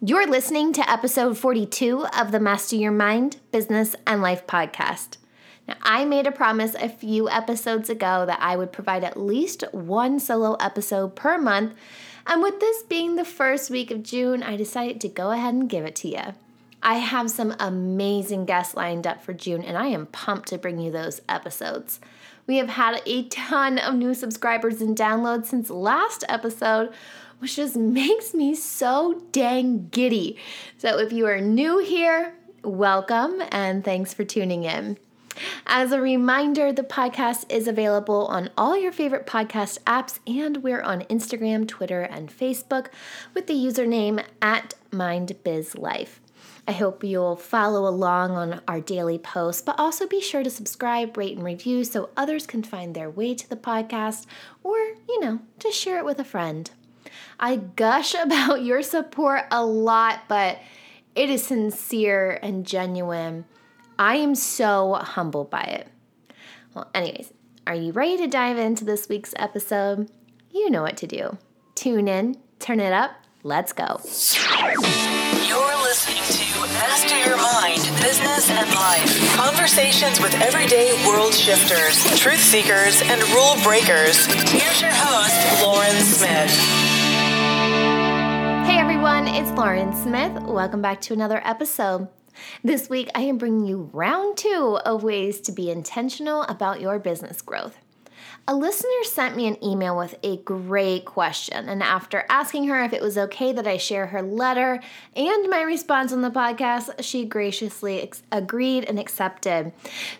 You're listening to episode 42 of the Master Your Mind, Business, and Life podcast. Now, I made a promise a few episodes ago that I would provide at least one solo episode per month, and with this being the first week of June, I decided to go ahead and give it to you. I have some amazing guests lined up for June, and I am pumped to bring you those episodes. We have had a ton of new subscribers and downloads since last episode, which just makes me so dang giddy. So if you are new here, welcome and thanks for tuning in. As a reminder, the podcast is available on all your favorite podcast apps, and we're on Instagram, Twitter, and Facebook with the username at MindBizLife. I hope you'll follow along on our daily posts, but also be sure to subscribe, rate, and review so others can find their way to the podcast or, you know, just share it with a friend. I gush about your support a lot, but it is sincere and genuine. I am so humbled by it. Well, anyways, are you ready to dive into this week's episode? You know what to do. Tune in, turn it up, let's go. Listening to Master Your Mind, Business and Life. Conversations with everyday world shifters, truth seekers, and rule breakers. Here's your host, Lauren Smith Hey everyone, it's Lauren Smith. Welcome back to another episode. This week, I am bringing you round two of ways to be intentional about your business growth. A listener sent me an email with a great question, and after asking her if it was okay that I share her letter and my response on the podcast, she graciously ex- agreed and accepted.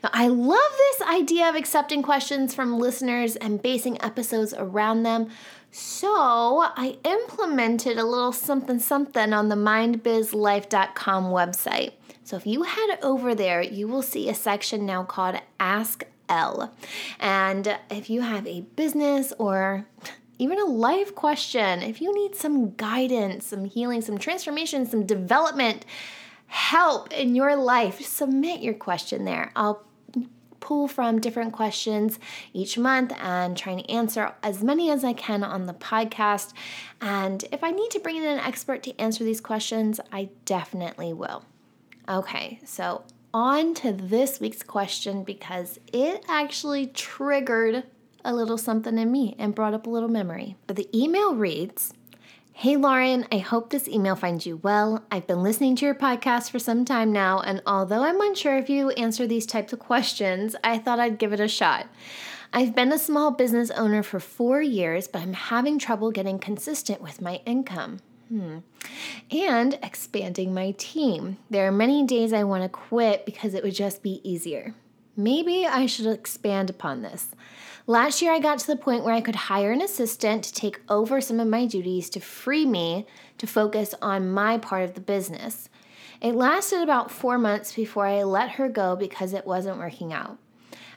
Now, I love this idea of accepting questions from listeners and basing episodes around them. So I implemented a little something something on the mindbizlife.com website. So if you head over there, you will see a section now called Ask L. And if you have a business or even a life question, if you need some guidance, some healing, some transformation, some development, help in your life, submit your question there. I'll pull from different questions each month and try to answer as many as I can on the podcast. And if I need to bring in an expert to answer these questions, I definitely will. Okay, so on to this week's question because it actually triggered a little something in me and brought up a little memory. But the email reads, Hey Lauren, I hope this email finds you well. I've been listening to your podcast for some time now, and although I'm unsure if you answer these types of questions, I thought I'd give it a shot. I've been a small business owner for four years, but I'm having trouble getting consistent with my income. Hmm. And expanding my team. There are many days I want to quit because it would just be easier. Maybe I should expand upon this. Last year, I got to the point where I could hire an assistant to take over some of my duties to free me to focus on my part of the business. It lasted about four months before I let her go because it wasn't working out.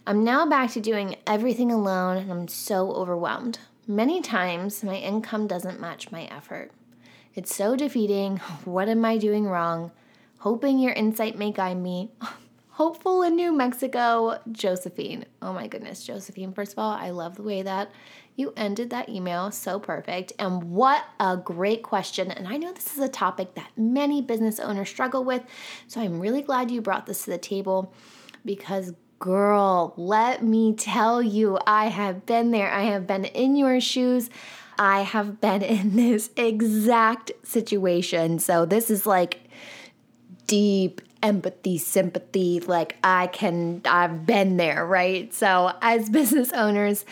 I'm now back to doing everything alone and I'm so overwhelmed. Many times, my income doesn't match my effort. It's so defeating. What am I doing wrong? Hoping your insight may guide me. hopeful in New Mexico, Josephine. Oh my goodness, Josephine. First of all, I love the way that you ended that email. So perfect. And what a great question. And I know this is a topic that many business owners struggle with. So I'm really glad you brought this to the table because, girl, let me tell you, I have been there. I have been in your shoes. I have been in this exact situation. So this is like deep empathy, sympathy. Like I can, I've been there, right? So as business owners,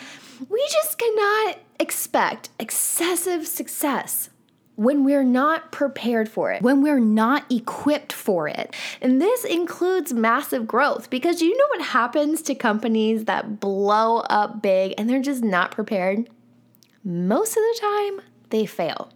we just cannot expect excessive success when we're not prepared for it, when we're not equipped for it. And this includes massive growth because you know what happens to companies that blow up big and they're just not prepared? Most of the time, they fail.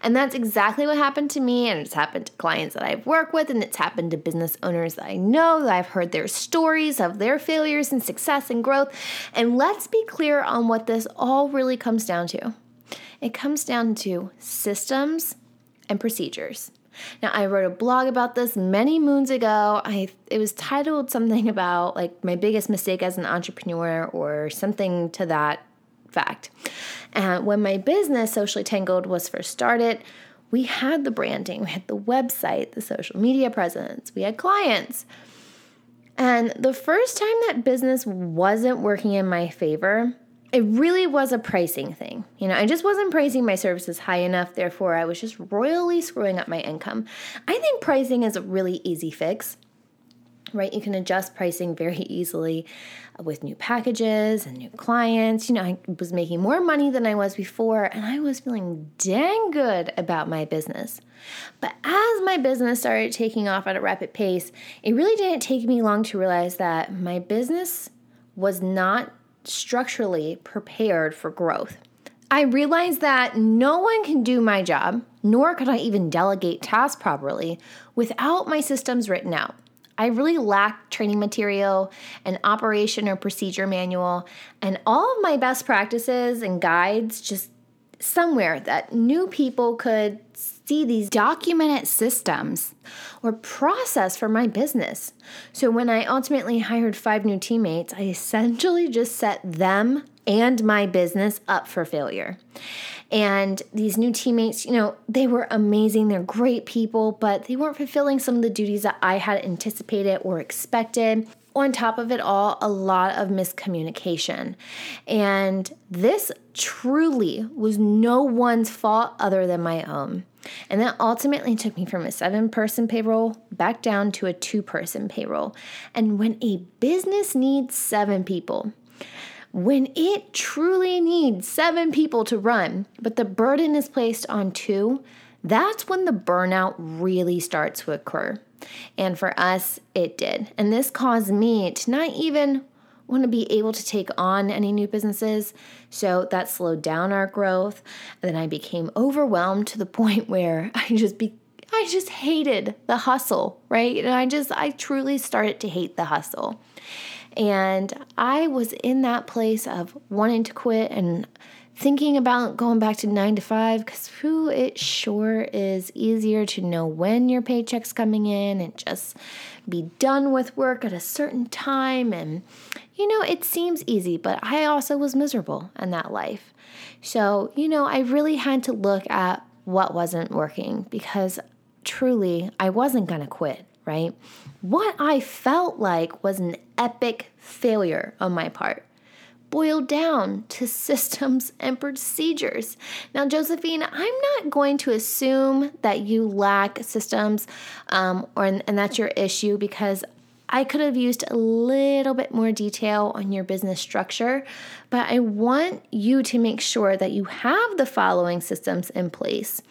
And that's exactly what happened to me, and it's happened to clients that I've worked with, and it's happened to business owners that I know that I've heard their stories of their failures and success and growth. And let's be clear on what this all really comes down to it comes down to systems and procedures. Now, I wrote a blog about this many moons ago. I it was titled something about like my biggest mistake as an entrepreneur or something to that fact. And when my business, Socially Tangled, was first started, we had the branding, we had the website, the social media presence, we had clients. And the first time that business wasn't working in my favor, it really was a pricing thing. You know, I just wasn't pricing my services high enough, therefore, I was just royally screwing up my income. I think pricing is a really easy fix right? You can adjust pricing very easily with new packages and new clients. You know, I was making more money than I was before, and I was feeling dang good about my business. But as my business started taking off at a rapid pace, it really didn't take me long to realize that my business was not structurally prepared for growth. I realized that no one can do my job, nor could I even delegate tasks properly without my systems written out. I really lacked training material, an operation or procedure manual, and all of my best practices and guides just somewhere that new people could see these documented systems or process for my business. So when I ultimately hired five new teammates, I essentially just set them and my business up for failure. And these new teammates, you know, they were amazing. They're great people, but they weren't fulfilling some of the duties that I had anticipated or expected. On top of it all, a lot of miscommunication. And this truly was no one's fault other than my own. And that ultimately took me from a seven person payroll back down to a two person payroll. And when a business needs seven people, when it truly needs seven people to run, but the burden is placed on two, that's when the burnout really starts to occur. And for us, it did. And this caused me to not even want to be able to take on any new businesses. So that slowed down our growth. And then I became overwhelmed to the point where I just be I just hated the hustle, right? And I just I truly started to hate the hustle. And I was in that place of wanting to quit and thinking about going back to nine to five because who it sure is easier to know when your paycheck's coming in and just be done with work at a certain time. And you know, it seems easy, but I also was miserable in that life. So, you know, I really had to look at what wasn't working because truly I wasn't going to quit right? What I felt like was an epic failure on my part boiled down to systems and procedures. Now, Josephine, I'm not going to assume that you lack systems um, or, and that's your issue because I could have used a little bit more detail on your business structure, but I want you to make sure that you have the following systems in place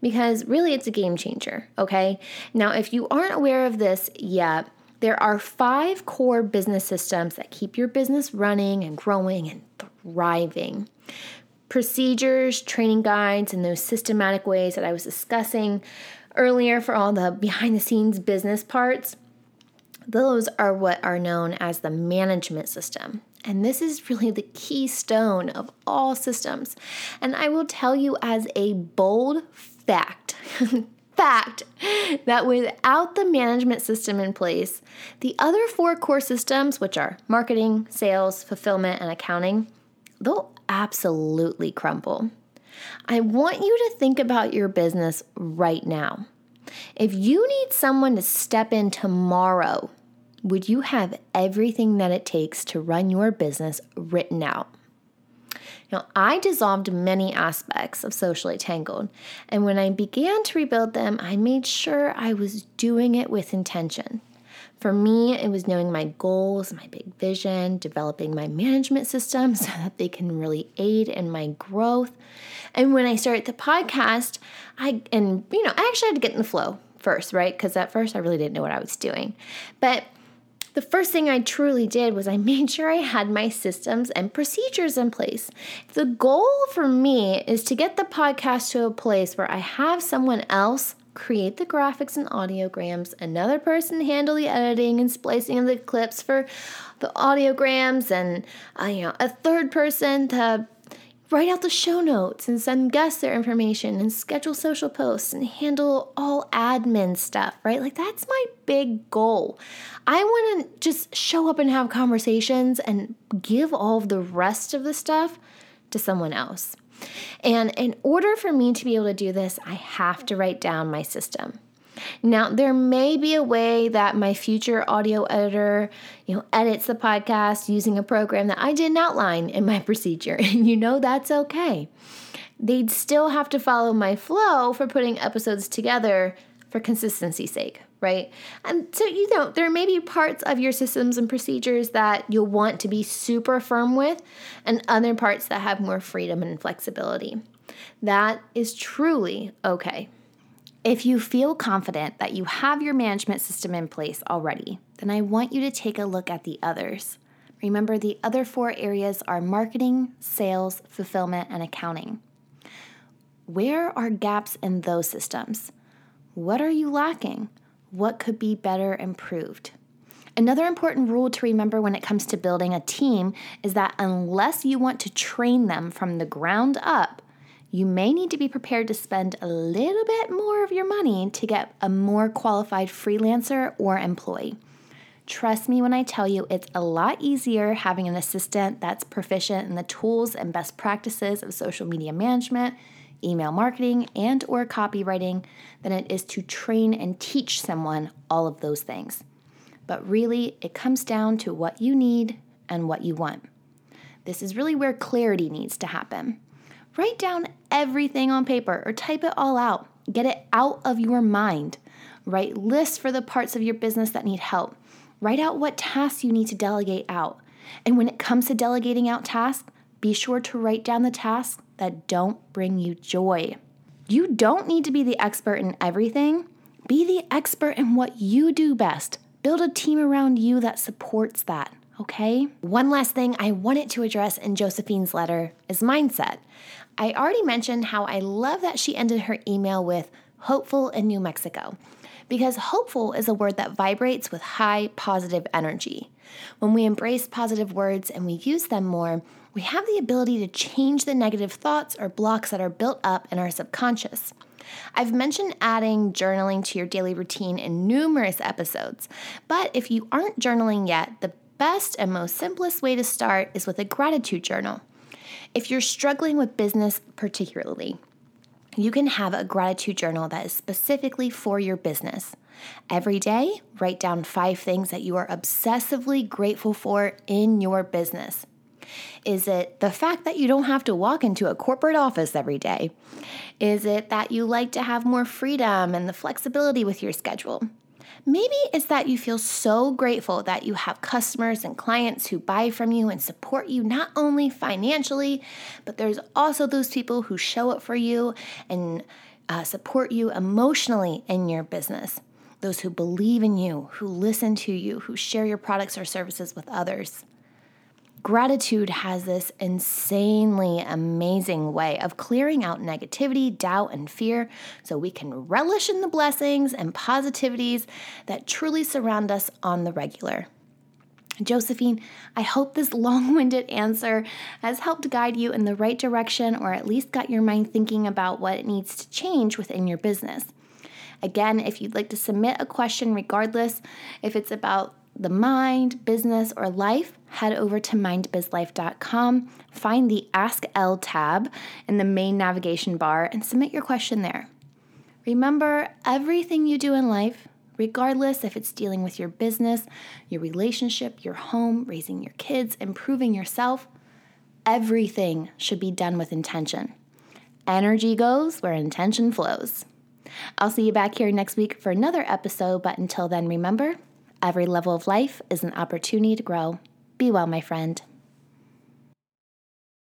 because really it's a game changer, okay? Now, if you aren't aware of this yet, there are five core business systems that keep your business running and growing and thriving. Procedures, training guides, and those systematic ways that I was discussing earlier for all the behind the scenes business parts, those are what are known as the management system. And this is really the keystone of all systems. And I will tell you as a bold fact, fact that without the management system in place, the other four core systems, which are marketing, sales, fulfillment, and accounting, they'll absolutely crumble. I want you to think about your business right now. If you need someone to step in tomorrow, would you have everything that it takes to run your business written out? Now, I dissolved many aspects of Socially Tangled, and when I began to rebuild them, I made sure I was doing it with intention. For me, it was knowing my goals, my big vision, developing my management system so that they can really aid in my growth. And when I started the podcast, I, and you know, I actually had to get in the flow first, right? Because at first I really didn't know what I was doing. But the first thing I truly did was I made sure I had my systems and procedures in place. The goal for me is to get the podcast to a place where I have someone else create the graphics and audiograms, another person handle the editing and splicing of the clips for the audiograms, and uh, you know a third person to write out the show notes and send guests their information and schedule social posts and handle all admin stuff, right? Like that's my big goal. I want to just show up and have conversations and give all of the rest of the stuff to someone else. And in order for me to be able to do this, I have to write down my system. Now, there may be a way that my future audio editor, you know, edits the podcast using a program that I didn't outline in my procedure, and you know that's okay. They'd still have to follow my flow for putting episodes together for consistency's sake, right? And so, you know, there may be parts of your systems and procedures that you'll want to be super firm with, and other parts that have more freedom and flexibility. That is truly okay. If you feel confident that you have your management system in place already, then I want you to take a look at the others. Remember, the other four areas are marketing, sales, fulfillment, and accounting. Where are gaps in those systems? What are you lacking? What could be better improved? Another important rule to remember when it comes to building a team is that unless you want to train them from the ground up, you may need to be prepared to spend a little bit more of your money to get a more qualified freelancer or employee. Trust me when I tell you it's a lot easier having an assistant that's proficient in the tools and best practices of social media management, email marketing, and or copywriting than it is to train and teach someone all of those things. But really, it comes down to what you need and what you want. This is really where clarity needs to happen. Write down everything on paper or type it all out. Get it out of your mind. Write lists for the parts of your business that need help. Write out what tasks you need to delegate out. And when it comes to delegating out tasks, be sure to write down the tasks that don't bring you joy. You don't need to be the expert in everything. Be the expert in what you do best. Build a team around you that supports that okay? One last thing I wanted to address in Josephine's letter is mindset. I already mentioned how I love that she ended her email with hopeful in New Mexico because hopeful is a word that vibrates with high positive energy. When we embrace positive words and we use them more, we have the ability to change the negative thoughts or blocks that are built up in our subconscious. I've mentioned adding journaling to your daily routine in numerous episodes, but if you aren't journaling yet, the best and most simplest way to start is with a gratitude journal. If you're struggling with business, particularly, you can have a gratitude journal that is specifically for your business. Every day, write down five things that you are obsessively grateful for in your business. Is it the fact that you don't have to walk into a corporate office every day? Is it that you like to have more freedom and the flexibility with your schedule? Maybe it's that you feel so grateful that you have customers and clients who buy from you and support you not only financially, but there's also those people who show up for you and uh, support you emotionally in your business. Those who believe in you, who listen to you, who share your products or services with others. Gratitude has this insanely amazing way of clearing out negativity, doubt, and fear so we can relish in the blessings and positivities that truly surround us on the regular. Josephine, I hope this long winded answer has helped guide you in the right direction or at least got your mind thinking about what it needs to change within your business. Again, if you'd like to submit a question, regardless if it's about the mind, business, or life, head over to mindbizlife.com, find the Ask L tab in the main navigation bar, and submit your question there. Remember, everything you do in life, regardless if it's dealing with your business, your relationship, your home, raising your kids, improving yourself, everything should be done with intention. Energy goes where intention flows. I'll see you back here next week for another episode, but until then, remember, Every level of life is an opportunity to grow. Be well, my friend.